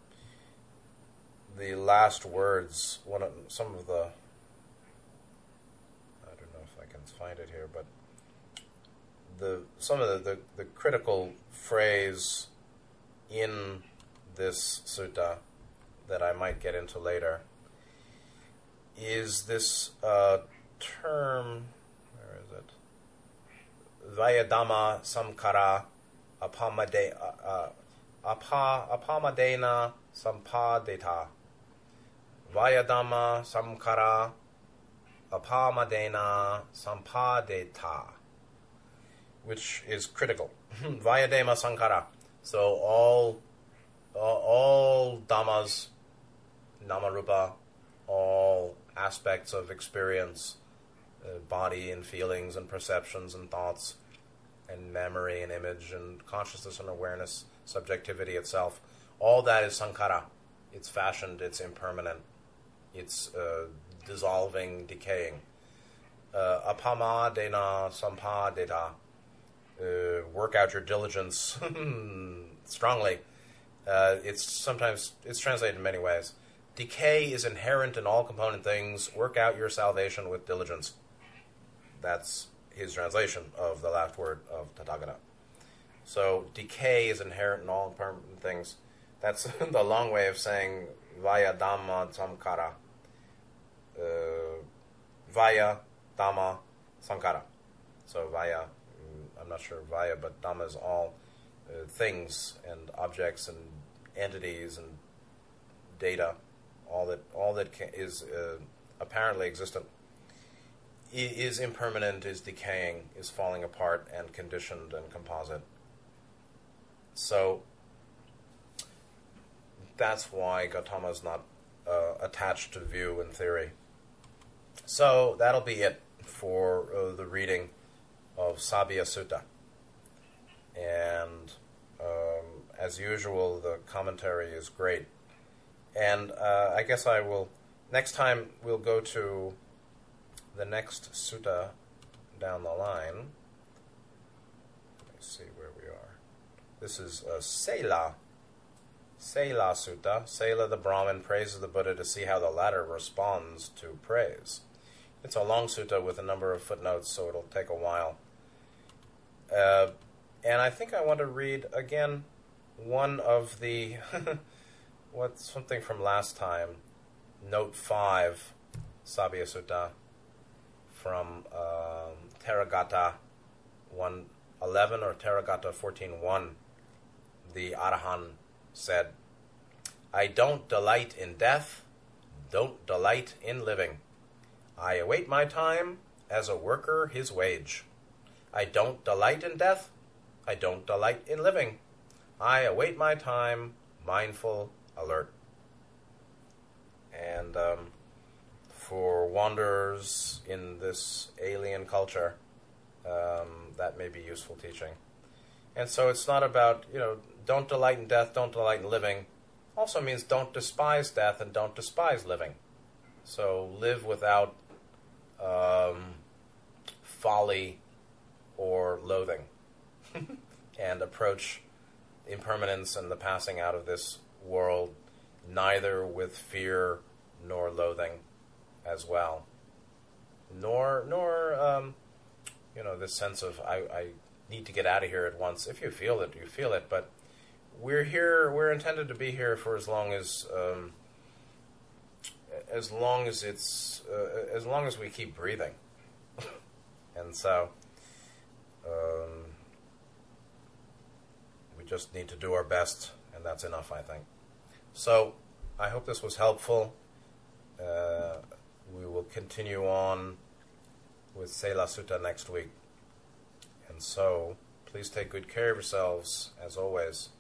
the last words, one of some of the, I don't know if I can find it here, but the some of the, the, the critical phrase in this sutta that I might get into later is this uh, term, where is it? Vayadama samkara apamade, uh, uh, apa, apamadena sampadeta. Vayadama samkara apamadena sampadeta. Which is critical. Vayadama sankara. So all, all, all dhammas, namarupa, all aspects of experience uh, body and feelings and perceptions and thoughts and memory and image and consciousness and awareness, subjectivity itself. All that is sankhara. It's fashioned, it's impermanent, it's uh, dissolving, decaying. Uh, apama dena sampa deta. Uh, work out your diligence strongly. Uh, it's sometimes it's translated in many ways. Decay is inherent in all component things. Work out your salvation with diligence. That's his translation of the last word of Tathagata. So decay is inherent in all permanent things. That's the long way of saying vaya dhamma samkara. Vaya dhamma sankara. So vaya, mm, I'm not sure vaya, but dhamma is all uh, things and objects and entities and data, all that all that can, is uh, apparently existent is impermanent, is decaying, is falling apart, and conditioned and composite. So that's why Gautama is not uh, attached to view and theory. So that'll be it for uh, the reading of Sabhiya Sutta. And um, as usual, the commentary is great. And uh, I guess I will, next time, we'll go to the next sutta down the line. Let me see where we are. This is uh, Sela. Sela Sutta. Sela the Brahmin praises the Buddha to see how the latter responds to praise. It's a long sutta with a number of footnotes, so it'll take a while. Uh, and I think I want to read again one of the what's something from last time, note five, Sabhiya Sutta from um, Theragatha 111 or Theragatha fourteen one. the Arahant said, I don't delight in death, don't delight in living. I await my time as a worker his wage. I don't delight in death, I don't delight in living. I await my time, mindful, alert. and um, for wanderers in this alien culture, um, that may be useful teaching. And so it's not about, you know, don't delight in death, don't delight in living. Also means don't despise death and don't despise living. So live without um, folly or loathing and approach impermanence and the passing out of this world neither with fear nor loathing as well. Nor nor um, you know this sense of I, I need to get out of here at once. If you feel it you feel it. But we're here we're intended to be here for as long as um, as long as it's uh, as long as we keep breathing and so um, we just need to do our best, and that's enough, I think. So, I hope this was helpful. Uh, we will continue on with Sela Sutta next week. And so, please take good care of yourselves, as always.